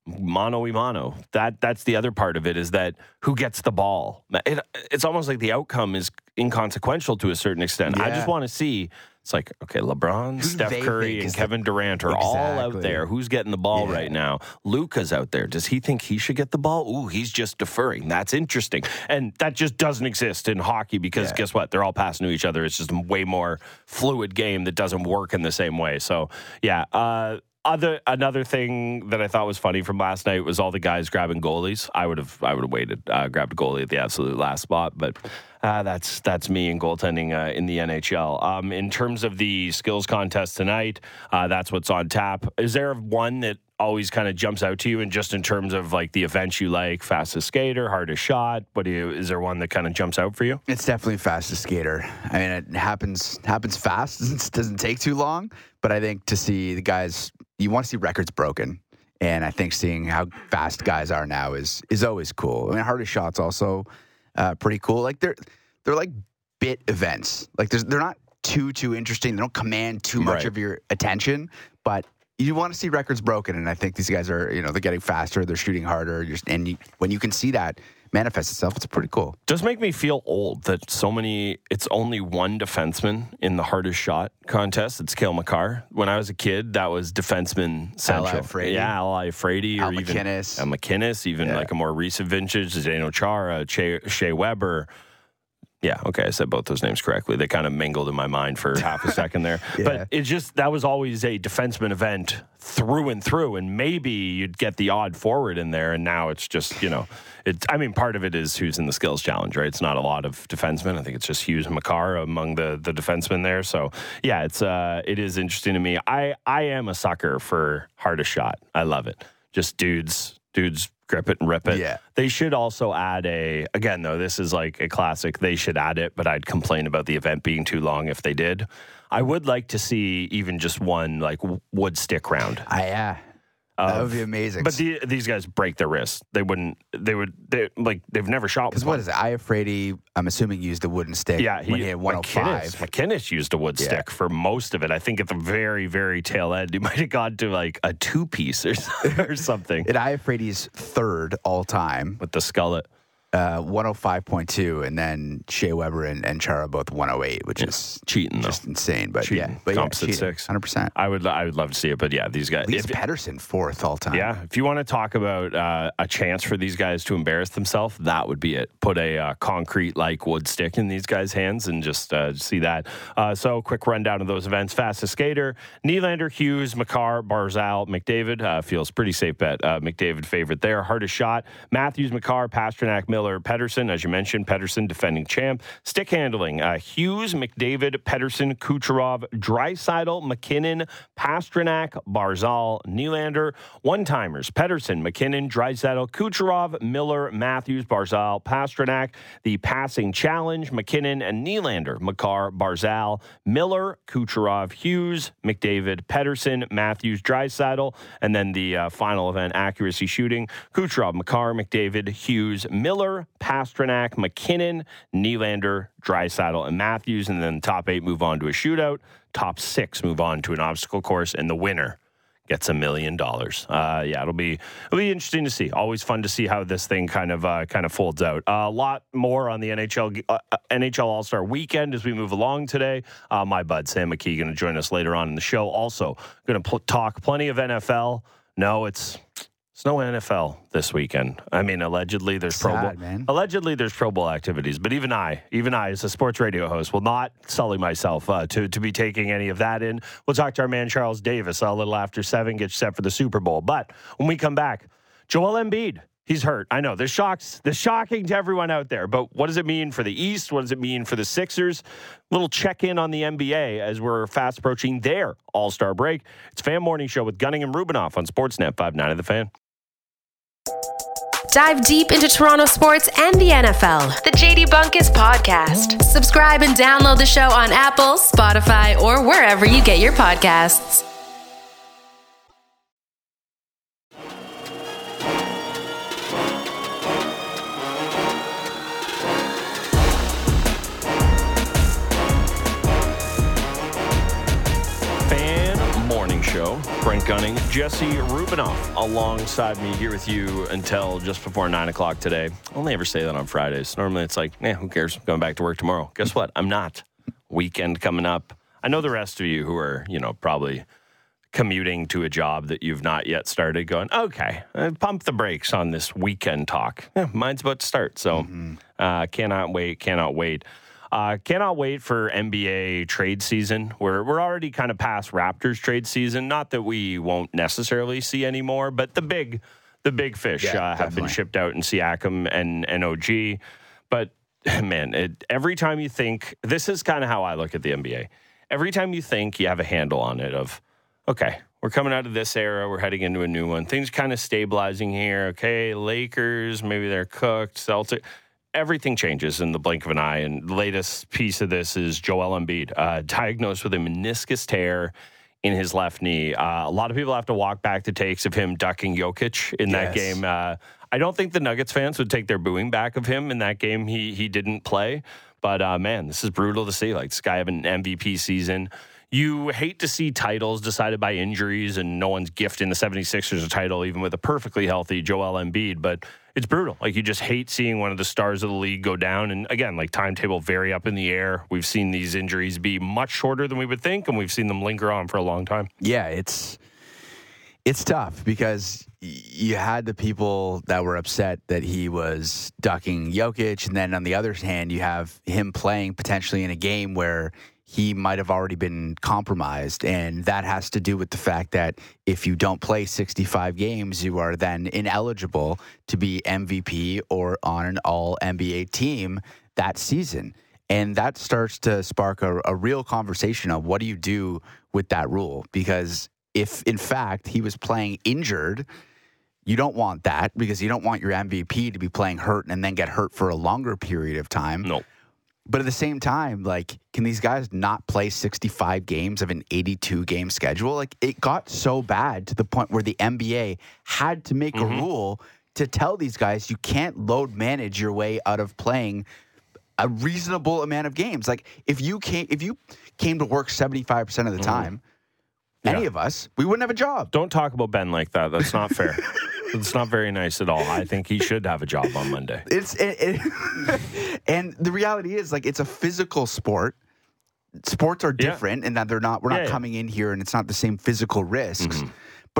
mano y mano. That that's the other part of it is that who gets the ball. It, it's almost like the outcome is inconsequential to a certain extent. I just want to see. It's like okay, LeBron, Who Steph Curry, and is the- Kevin Durant are all out there. Who's getting the ball Yeah. right now? Luka's out there. Does he think he should get the ball? Ooh, he's just deferring. That's interesting, and that just doesn't exist in hockey because Yeah. guess what? They're all passing to each other. It's just a way more fluid game that doesn't work in the same way. So yeah. Uh, other another thing that I thought was funny from last night was all the guys grabbing goalies. I would have I would have waited, uh, grabbed a goalie at the absolute last spot, but uh, that's that's me in goaltending uh, in the NHL. Um, in terms of the skills contest tonight, uh, that's what's on tap. Is there one that always kind of jumps out to you, and just in terms of like the events you like, fastest skater, hardest shot? What do you? Is there one that kind of jumps out for you? It's definitely fastest skater. I mean, it happens happens fast. It doesn't take too long. But I think to see the guys, you want to see records broken, and I think seeing how fast guys are now is is always cool. I mean, hardest shots also uh, pretty cool. Like they're they're like bit events. Like there's, they're not too too interesting. They don't command too much Right. of your attention, but you want to see records broken. And I think these guys are you know they're getting faster. They're shooting harder. You're, and you, when you can see that manifest itself, it's pretty cool. does make me feel old that so many it's only one defenseman in the hardest shot contest it's Cale Makar when I was a kid that was defenseman central Iafrate. yeah Al Iafrate or Al even MacInnis. Al MacInnis even Yeah. like a more recent vintage Zdeno Chara Shea Weber yeah okay I said both those names correctly. They kind of mingled in my mind for half a second there. Yeah. but it's just that was always a defenseman event through and through and maybe you'd get the odd forward in there and now it's just you know it's i mean part of it is who's in the skills challenge right? It's not a lot of defensemen. I think it's just hughes and makar among the the defensemen there. So yeah it's uh it is interesting to me. I i am a sucker for hardest shot. I love it. Just dudes dudes grip it and rip it. Yeah. they should also add a again though this is like a classic they should add it but i'd complain about the event being too long if they did. I would like to see even just one like wood stick round. I, yeah, that would be amazing. but the, these guys break their wrists they wouldn't they would they like they've never shot because what is what one. is it? Iafrate, I'm assuming used a wooden stick. yeah, when he had 105. MacInnis, MacInnis used a wood Yeah. stick for most of it. I think at the very, very tail end, he might have gone to like a two piece or, or something And Iafrate's third all time, with the skullet. Uh, 105.2, and then Shea Weber and, and Chara both 108, which is Cheating though. just insane. But yeah, Cheating. but yeah, Composite cheating, six. 100%. I would, I would love to see it, but yeah, these guys. Lee's if- Pettersson fourth all time. Yeah, if you want to talk about uh, a chance for these guys to embarrass themselves, that would be it. Put a uh, concrete like wood stick in these guys' hands and just uh, see that. Uh, so, quick rundown of those events: fastest skater, Nylander, Hughes, Makar, Barzal, McDavid. Uh, feels pretty safe bet. Uh, McDavid favorite there. Hardest shot: Matthews, Makar, Pastrnak, Miller, Pettersson. As you mentioned, Pettersson defending champ. Stick handling: uh, Hughes, McDavid, Pettersson, Kucherov, Draisaitl, MacKinnon, Pastrnak, Barzal, Nylander. One timers: Pettersson, MacKinnon, Draisaitl, Kucherov, Miller, Matthews, Barzal, Pastrnak. The passing challenge: MacKinnon and Nylander, Makar, Barzal, Miller, Kucherov, Hughes, McDavid, Pettersson, Matthews, Draisaitl, and then the uh, final event: accuracy shooting: Kucherov, Makar, McDavid, Hughes, Miller, Pastrnak, MacKinnon, Nylander, Draisaitl, and Matthews. And then the top eight move on to a shootout. Top six move on to an obstacle course, and the winner gets a million dollars. Uh, yeah, it'll be it'll be interesting to see. Always fun to see how this thing kind of uh, kind of folds out. A lot more on the NHL uh, uh, NHL All Star Weekend as we move along today. My bud Sam McKee going to join us later on in the show. Also going to pl- talk plenty of NFL. No, it's it's no NFL this weekend. I mean, allegedly there's Pro Bowl. Man. Allegedly there's Pro Bowl activities, but even I, even I, as a sports radio host, will not sully myself uh, to to be taking any of that in. We'll talk to our man Charles Davis a little after seven, get set for the Super Bowl. But when we come back, Joel Embiid. He's hurt. I know. This shocks. This shocking to everyone out there. But what does it mean for the East? What does it mean for the Sixers? Little check in on the NBA as we're fast approaching their All Star break. It's Fan Morning Show with Gunning and Rubinoff on Sportsnet 5 9 of the Fan. Dive deep into Toronto sports and the NFL. The JD Bunkis Podcast. Subscribe and download the show on Apple, Spotify, or wherever you get your podcasts. Jesse Rubinoff alongside me here with you until just before 9 o'clock today. I'll never say that on Fridays. Normally it's like, yeah, who cares? I'm going back to work tomorrow. Guess what? I'm not. Weekend coming up. I know the rest of you who are, you know, probably commuting to a job that you've not yet started going, okay, uh, pump the brakes on this weekend talk. Yeah, mine's about to start. So uh, cannot wait, cannot wait. Uh, cannot wait for NBA trade season. We're we're already kind of past Raptors trade season. Not that we won't necessarily see any more, but the big the big fish Yeah, uh, have been shipped out in Siakam and and OG. But man, it, every time you think this is kind of how I look at the NBA. Every time you think you have a handle on it, of okay, we're coming out of this era, we're heading into a new one. Things kind of stabilizing here. Okay, Lakers, maybe they're cooked. Celtics. Everything changes in the blink of an eye. And the latest piece of this is Joel Embiid, uh, diagnosed with a meniscus tear in his left knee. Uh, a lot of people have to walk back the takes of him ducking Jokic in that Yes. game. Uh, I don't think the Nuggets fans would take their booing back of him in that game. He he didn't play, but uh, man, this is brutal to see. Like this guy having an MVP season. You hate to see titles decided by injuries, and no one's gifting the 76ers a title, even with a perfectly healthy Joel Embiid. But it's brutal. Like you just hate seeing one of the stars of the league go down. And again, like timetable very up in the air. We've seen these injuries be much shorter than we would think, and we've seen them linger on for a long time. Yeah, it's it's tough because you had the people that were upset that he was ducking Jokic, and then on the other hand, you have him playing potentially in a game where he might have already been compromised, and that has to do with the fact that if you don't play 65 games, you are then ineligible to be MVP or on an All NBA team that season. And that starts to spark a, a real conversation of what do you do with that rule? Because if in fact he was playing injured, you don't want that because you don't want your MVP to be playing hurt and then get hurt for a longer period of time. No. But at the same time, like, can these guys not play 65 games of an 82 game schedule? Like, it got so bad to the point where the NBA had to make a mm-hmm. rule to tell these guys you can't load manage your way out of playing a reasonable amount of games. Like, if you came, if you came to work 75% of the mm-hmm. time, any Yeah. of us, we wouldn't have a job. Don't talk about Ben like that. That's not fair. It's not very nice at all. I think he should have a job on Monday. It's it, it- and the reality is like it's a physical sport. Sports are Yeah. different in that they're not we're not yeah. Mm-hmm. coming in here and it's not the same physical risks.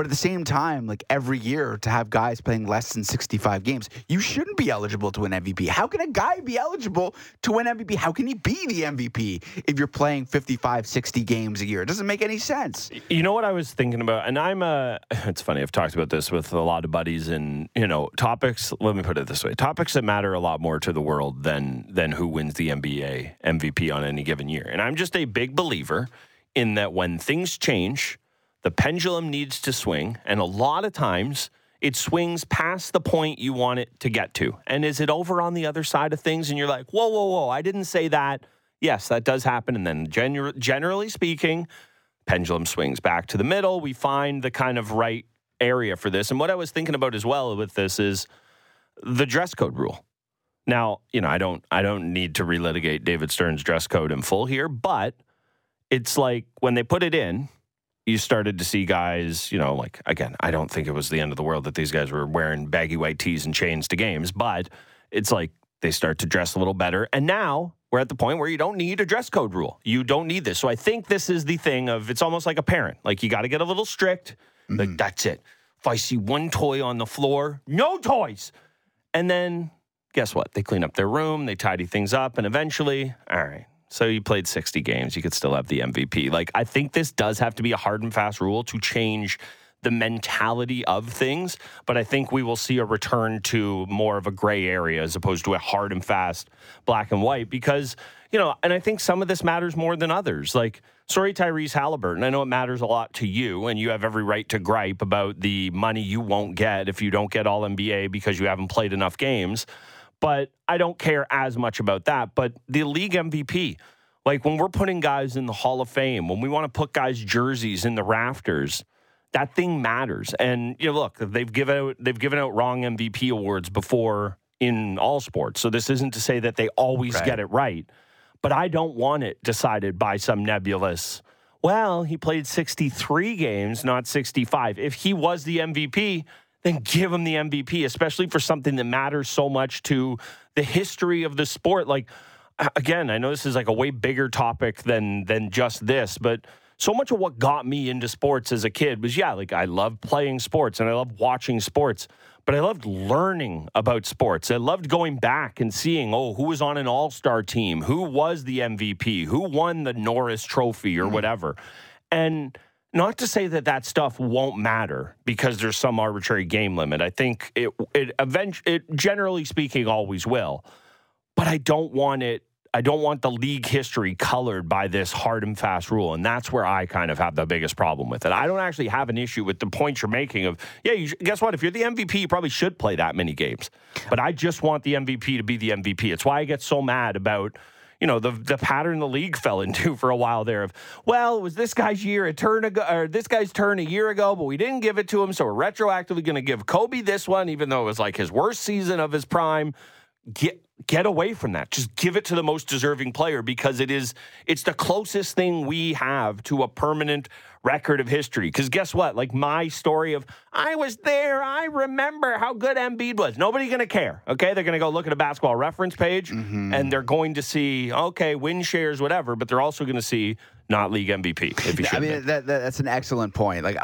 But at the same time, like every year to have guys playing less than 65 games, you shouldn't be eligible to win MVP. How can a guy be eligible to win MVP? How can he be the MVP if you're playing 55, 60 games a year? It doesn't make any sense. You know what I was thinking about, and I'm uh It's funny. I've talked about this with a lot of buddies, and you know, topics. Let me put it this way: topics that matter a lot more to the world than than who wins the NBA MVP on any given year. And I'm just a big believer in that when things change, the pendulum needs to swing, and a lot of times. It swings past the point you want it to get to. And is it over on the other side of things? And you're like, whoa, whoa, whoa, I didn't say that. Yes, that does happen. And then, gener- generally speaking, pendulum swings back to the middle. We find the kind of right area for this. And what I was thinking about as well with this is the dress code rule. Now, you know, I don't I don't need to relitigate David Stern's dress code in full here, but it's like when they put it in, you started to see guys, you know, like again, I don't think it was the end of the world that these guys were wearing baggy white tees and chains to games, but it's like they start to dress a little better. And now we're at the point where you don't need a dress code rule. You don't need this. So I think this is the thing of it's almost like a parent. Like you got to get a little strict. Mm-hmm. Like that's it. If I see one toy on the floor, no toys. And then guess what? They clean up their room, they tidy things up, and eventually, all right. So you played 60 games, you could still have the MVP. Like I think this does have to be a hard and fast rule to change the mentality of things, but I think we will see a return to more of a gray area as opposed to a hard and fast black and white because, you know, and I think some of this matters more than others. Like, sorry, Tyrese Halliburton. I know it matters a lot to you, and you have every right to gripe about the money you won't get if you don't get All NBA because you haven't played enough games. But I don't care as much about that. But the league MVP, like when we're putting guys in the Hall of Fame, when we want to put guys' jerseys in the rafters, that thing matters. And you know, look, they've given out they've given out wrong MVP awards before in all sports. So this isn't to say that they always Right. get it right. But I don't want it decided by some nebulous. Well, he played 63 games, not 65. If he was the MVP, then give him the MVP, especially for something that matters so much to the history of the sport. Like again, I know this is like a way bigger topic than than just this, but so much of what got me into sports as a kid was yeah, like I loved playing sports and I loved watching sports, but I loved learning about sports. I loved going back and seeing, oh, who was on an all-star team, who was the MVP, who won the Norris trophy or mm-hmm. whatever. And not to say that that stuff won't matter because there's some arbitrary game limit. I think it it event it generally speaking always will. But I don't want it I don't want the league history colored by this hard and fast rule. And that's where I kind of have the biggest problem with it. I don't actually have an issue with the point you're making of, yeah, you, guess what? If you're the MVP, you probably should play that many games. But I just want the MVP to be the MVP. It's why I get so mad about you know the the pattern the league fell into for a while there of well it was this guy's year a turn ago or this guy's turn a year ago but we didn't give it to him so we're retroactively going to give Kobe this one even though it was like his worst season of his prime. Get get away from that. Just give it to the most deserving player because it is it's the closest thing we have to a permanent record of history because guess what like my story of I was there I remember how good Embiid was nobody going to care okay they're going to go look at a basketball reference page and they're going to see okay win shares whatever but they're also going to see not league MVP if should I mean, that, that, that's an excellent point. Like,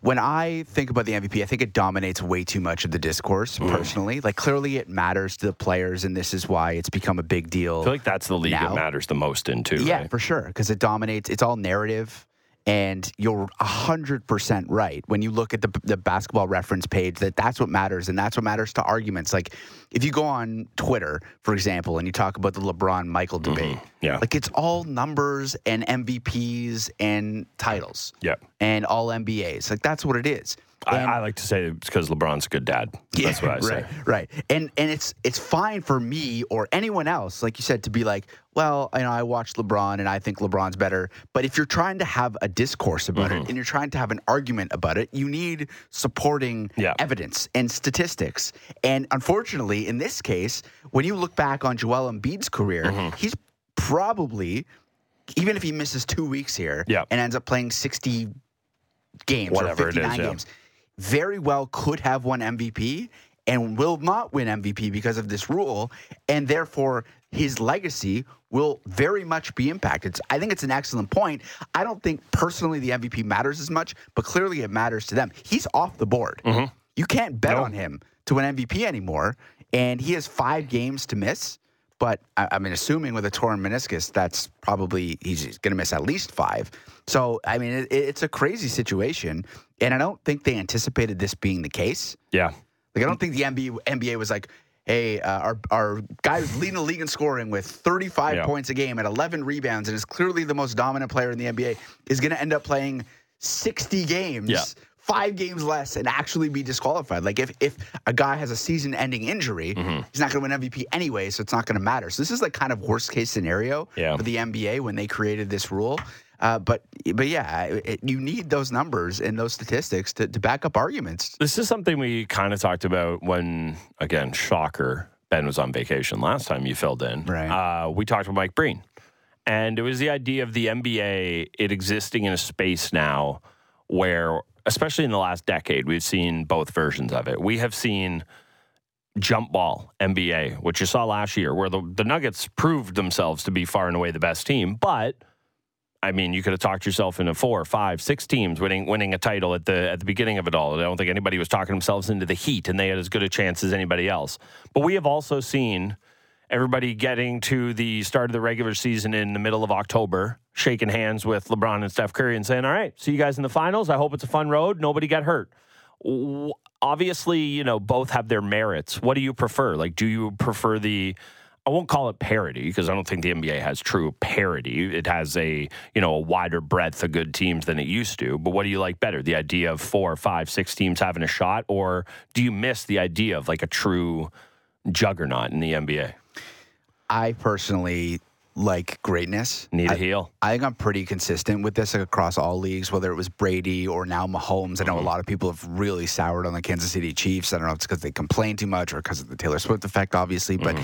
when I think about the MVP, I think it dominates way too much of the discourse. Mm. Personally, like, clearly it matters to the players, and this is why it's become a big deal. I feel like that's the league Now? it matters the most in too Yeah, right? for sure, because it dominates. It's all narrative, and you're hundred percent right when you look at the the basketball reference page. That that's what matters, and that's what matters to arguments. Like if you go on Twitter, for example, and you talk about the LeBron Michael mm-hmm. debate, Yeah. like it's all numbers and MVPs and titles, yeah and all NBAs. Like that's what it is. I, I like to say it's because LeBron's a good dad. That's what I say. right, Right. And and it's it's fine for me or anyone else, like you said, to be like, well, you know, I watched LeBron and I think LeBron's better. But if you're trying to have a discourse about Mm-hmm. it and you're trying to have an argument about it, you need supporting Yeah. evidence and statistics. And unfortunately, in this case, when you look back on Joel Embiid's career, Mm-hmm. he's probably even if he misses two weeks here Yeah. and ends up playing 60 games Whatever or it is, 59 yeah. Very well could have won MVP and will not win MVP because of this rule, and therefore his legacy will very much be impacted. I think it's an excellent point. I don't think personally the MVP matters as much, but clearly it matters to them. He's off the board. You can't bet Mm-hmm. No. on him to win MVP anymore, and he has five games to miss. But I, I mean, assuming with a torn meniscus, that's probably he's going to miss at least five. So I mean, it, it's a crazy situation, and I don't think they anticipated this being the case. Yeah. Like I don't think the NBA, NBA was like, "Hey, uh, our our guy who's leading the league in scoring with 35 Yeah. points a game and 11 rebounds and is clearly the most dominant player in the NBA is going to end up playing 60 games." Yeah. Five games less and actually be disqualified. Like if if a guy has a season-ending injury, Mm-hmm. he's not going to win MVP anyway, so it's not going to matter. So this is like kind of worst-case scenario Yeah. for the NBA when they created this rule. Uh, but but yeah, it, you need those numbers and those statistics to, to back up arguments. This is something we kind of talked about when, again, shocker, Ben was on vacation last time you filled in. Right. Uh, we talked with Mike Breen. And it was the idea of the NBA, it existing in a space now where, especially in the last decade, we've seen both versions of it. We have seen jump ball NBA, which you saw last year, where the, the Nuggets proved themselves to be far and away the best team. But I mean, you could have talked yourself into four, five, six teams winning winning a title at the at the beginning of it all. I don't think anybody was talking themselves into the Heat, and they had as good a chance as anybody else. But we have also seen, everybody getting to the start of the regular season in the middle of October, shaking hands with LeBron and Steph Curry and saying, "All right, see you guys in the finals. I hope it's a fun road. Nobody got hurt." Obviously, you know, both have their merits. What do you prefer? Like, do you prefer the I won't call it parity because I don't think the NBA has true parity. It has a you know a wider breadth of good teams than it used to. But what do you like better? The idea of four, five, six teams having a shot, or do you miss the idea of like a true juggernaut in the NBA? I personally like greatness. Need a I, heel. I think I'm pretty consistent with this across all leagues, whether it was Brady or now Mahomes. I know Mm-hmm. a lot of people have really soured on the Kansas City Chiefs. I don't know if it's because they complain too much or because of the Taylor Swift effect, obviously, but.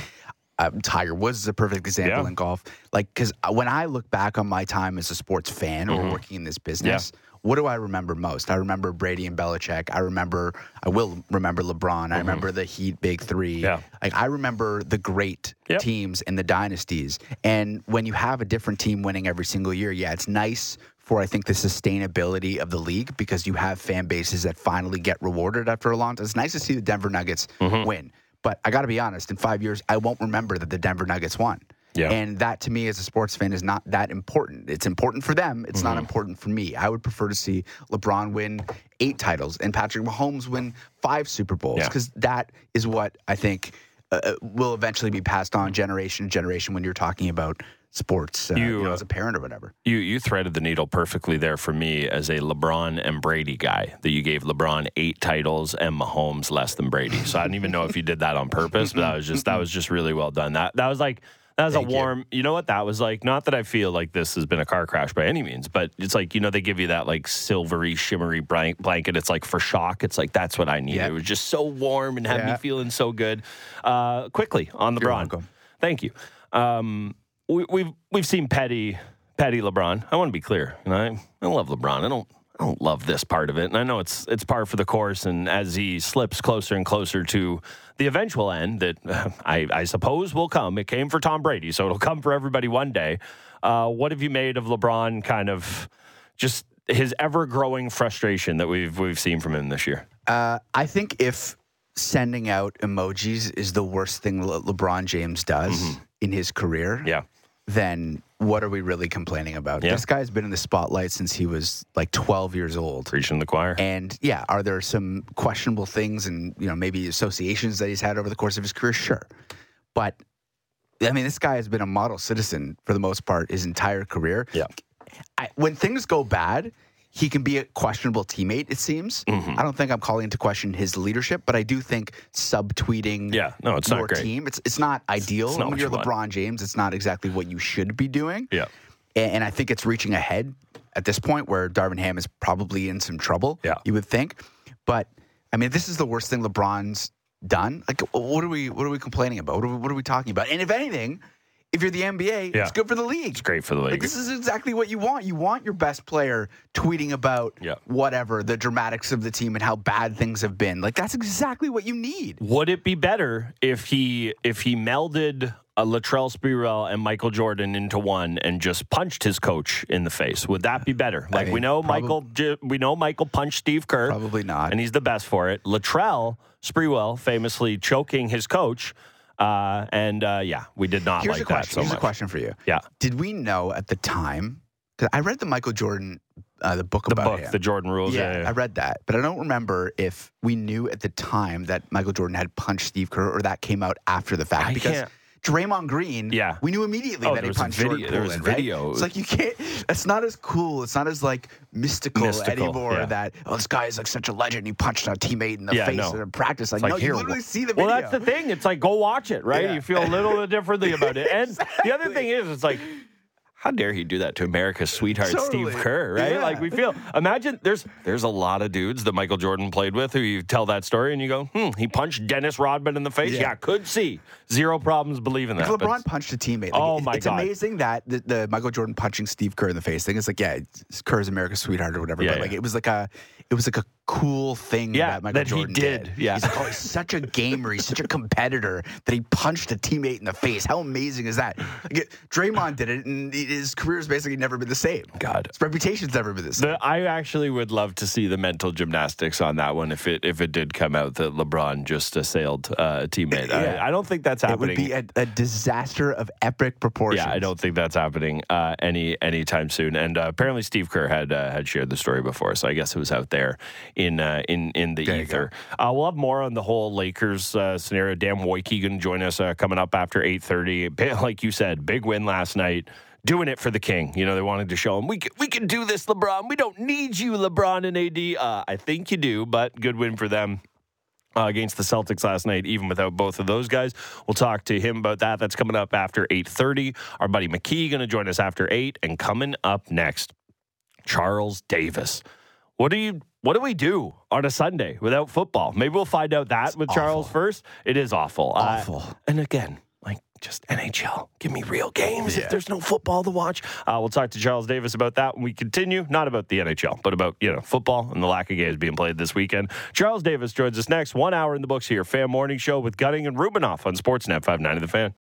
Um, Tiger Woods is a perfect example Mm-hmm. Yeah. in golf. Like, because when I look back on my time as a sports fan Mm-hmm. or working in this business, what do I remember most? I remember Brady and Belichick. I remember, I will remember LeBron. I remember the Heat Big Three. Mm-hmm. Yeah. Like, I remember the great Yep. teams and the dynasties. And when you have a different team winning every single year, yeah, it's nice for I think the sustainability of the league because you have fan bases that finally get rewarded after a long time. It's nice to see the Denver Nuggets Mm-hmm. win. But I got to be honest, in five years, I won't remember that the Denver Nuggets won. Yeah. And that to me as a sports fan is not that important. It's important for them. It's Mm-hmm. not important for me. I would prefer to see LeBron win eight titles and Patrick Mahomes win five Super Bowls Yeah. because that is what I think uh, uh, will eventually be passed on generation to generation when you're talking about sports uh, You, you, know, as a parent or whatever. You you threaded the needle perfectly there for me as a LeBron and Brady guy. That you gave LeBron eight titles and Mahomes less than Brady. So I didn't even know if you did that on purpose, but that was just that was just really well done. That that was like that was Thank a warm. You. know what that was like? Not that I feel like this has been a car crash by any means, but it's like you know they give you that like silvery, shimmery blanket. It's like for shock. It's like that's what I need. Yeah. It was just so warm and had me feeling so good. Uh, quickly on You're welcome. Thank you. Um, we, we've we've seen petty petty LeBron. I want to be clear. You know, I, I love LeBron. I don't I don't love this part of it, and I know it's it's par for the course. And as he slips closer and closer to the eventual end, that uh, I, I suppose will come. It came for Tom Brady, so it'll come for everybody one day. Uh, what have you made of LeBron? Kind of just his ever growing frustration that we've we've seen from him this year. Uh, I think if sending out emojis is the worst thing Le- LeBron James does in his career, Mm-hmm. Yeah. Then what are we really complaining about? Yeah. This guy's been in the spotlight since he was like 12 years old. Preaching the choir. And yeah, are there some questionable things and you know maybe associations that he's had over the course of his career? Sure, but I mean, this guy has been a model citizen for the most part his entire career. Yeah. I, when things go bad, he can be a questionable teammate. It seems. Mm-hmm. I don't think I'm calling into question his leadership, but I do think subtweeting. Yeah, no, it's not great. team. It's it's not ideal. It's not when you're you want. LeBron James, it's not exactly what you should be doing. Yeah. And, and I think it's reaching ahead at this point where Darvin Ham is probably in some trouble. Yeah. You would think. But I mean, this is the worst thing LeBron's done. Like, what are we what are we complaining about? What are we, what are we talking about? And if anything, if you're the NBA, Yeah. it's good for the league. It's great for the Like, league. this is exactly what you want. You want your best player tweeting about Yeah. whatever, the dramatics of the team and how bad things have been. Like that's exactly what you need. Would it be better if he if he melded a Latrell Sprewell and Michael Jordan into one and just punched his coach in the face? Would that be better? Like we mean, know probab- Michael we know Michael punched Steve Kerr. Probably not. And he's the best for it. Latrell Sprewell famously choking his coach. Uh, and uh, yeah, we did not Here's like a question. that so Here's much. a question for you. Yeah. Did we know at the time? Because I read the Michael Jordan, uh, the book The about book, him. the Jordan rules. yeah, Yeah, yeah. I read that, but I don't remember if we knew at the time that Michael Jordan had punched Steve Kerr, or that came out after the fact. I because Draymond Green, Yeah. we knew immediately Oh, that he punched video- Jordan there was Poole, video. Right? It's like you can't. It's not as cool. It's not as like mystical, Mystical, anymore. yeah. That oh, this guy is like such a legend. He punched a teammate in the Yeah, face no. in practice. Like, It's no, here, you literally see the video. Well, that's the thing. It's like go watch it, right? Yeah. You feel a little bit differently about it. And the other thing is, it's like, how dare he do that to America's sweetheart Totally. Steve Kerr, right? Yeah. Like we feel. Imagine there's there's a lot of dudes that Michael Jordan played with who you tell that story and you go, hmm, he punched Dennis Rodman in the face. Yeah. Yeah, could see zero problems believing that. But- LeBron punched a teammate, like, Oh, my it's God. amazing that the, the Michael Jordan punching Steve Kerr in the face thing is like, yeah, Kerr's America's sweetheart or whatever. Yeah, but like, it was like a, it was like a cool thing Yeah, that Michael that he Jordan did. Yeah. He's like, oh, he's such a gamer. He's such a competitor that he punched a teammate in the face. How amazing is that? Like, Draymond did it, and his career's basically never been the same. God. His reputation's never been the same. The, I actually would love to see the mental gymnastics on that one if it if it did come out that LeBron just assailed uh, a teammate. Yeah. I, I don't think that's happening. it would be a, a disaster of epic proportions. Yeah, I don't think that's happening uh, any anytime soon. And uh, apparently, Steve Kerr had uh, had shared the story before, so I guess it was out there in uh, in in the There ether. Uh, we'll have more on the whole Lakers uh, scenario. Dan Woike going to join us uh, coming up after eight thirty. Like you said, big win last night. Doing it for the king. You know, they wanted to show him we can, we can do this, LeBron. We don't need you, LeBron and AD. Uh, I think you do, but good win for them uh, against the Celtics last night, even without both of those guys. We'll talk to him about that. That's coming up after 8.30. Our buddy McKee going to join us after 8. And coming up next, Charles Davis. What do you... What do we do on a Sunday without football? Maybe we'll find out that with Charles first. It is awful. Uh, Awful. and again, like just NHL. Give me real games if there's no football to watch. Uh, we'll talk to Charles Davis about that when we continue. Not about the NHL, but about you know football and the lack of games being played this weekend. Charles Davis joins us next. One hour in the books here. Fan Morning Show with Gunning and Rubinoff on Sportsnet 590 The Fan.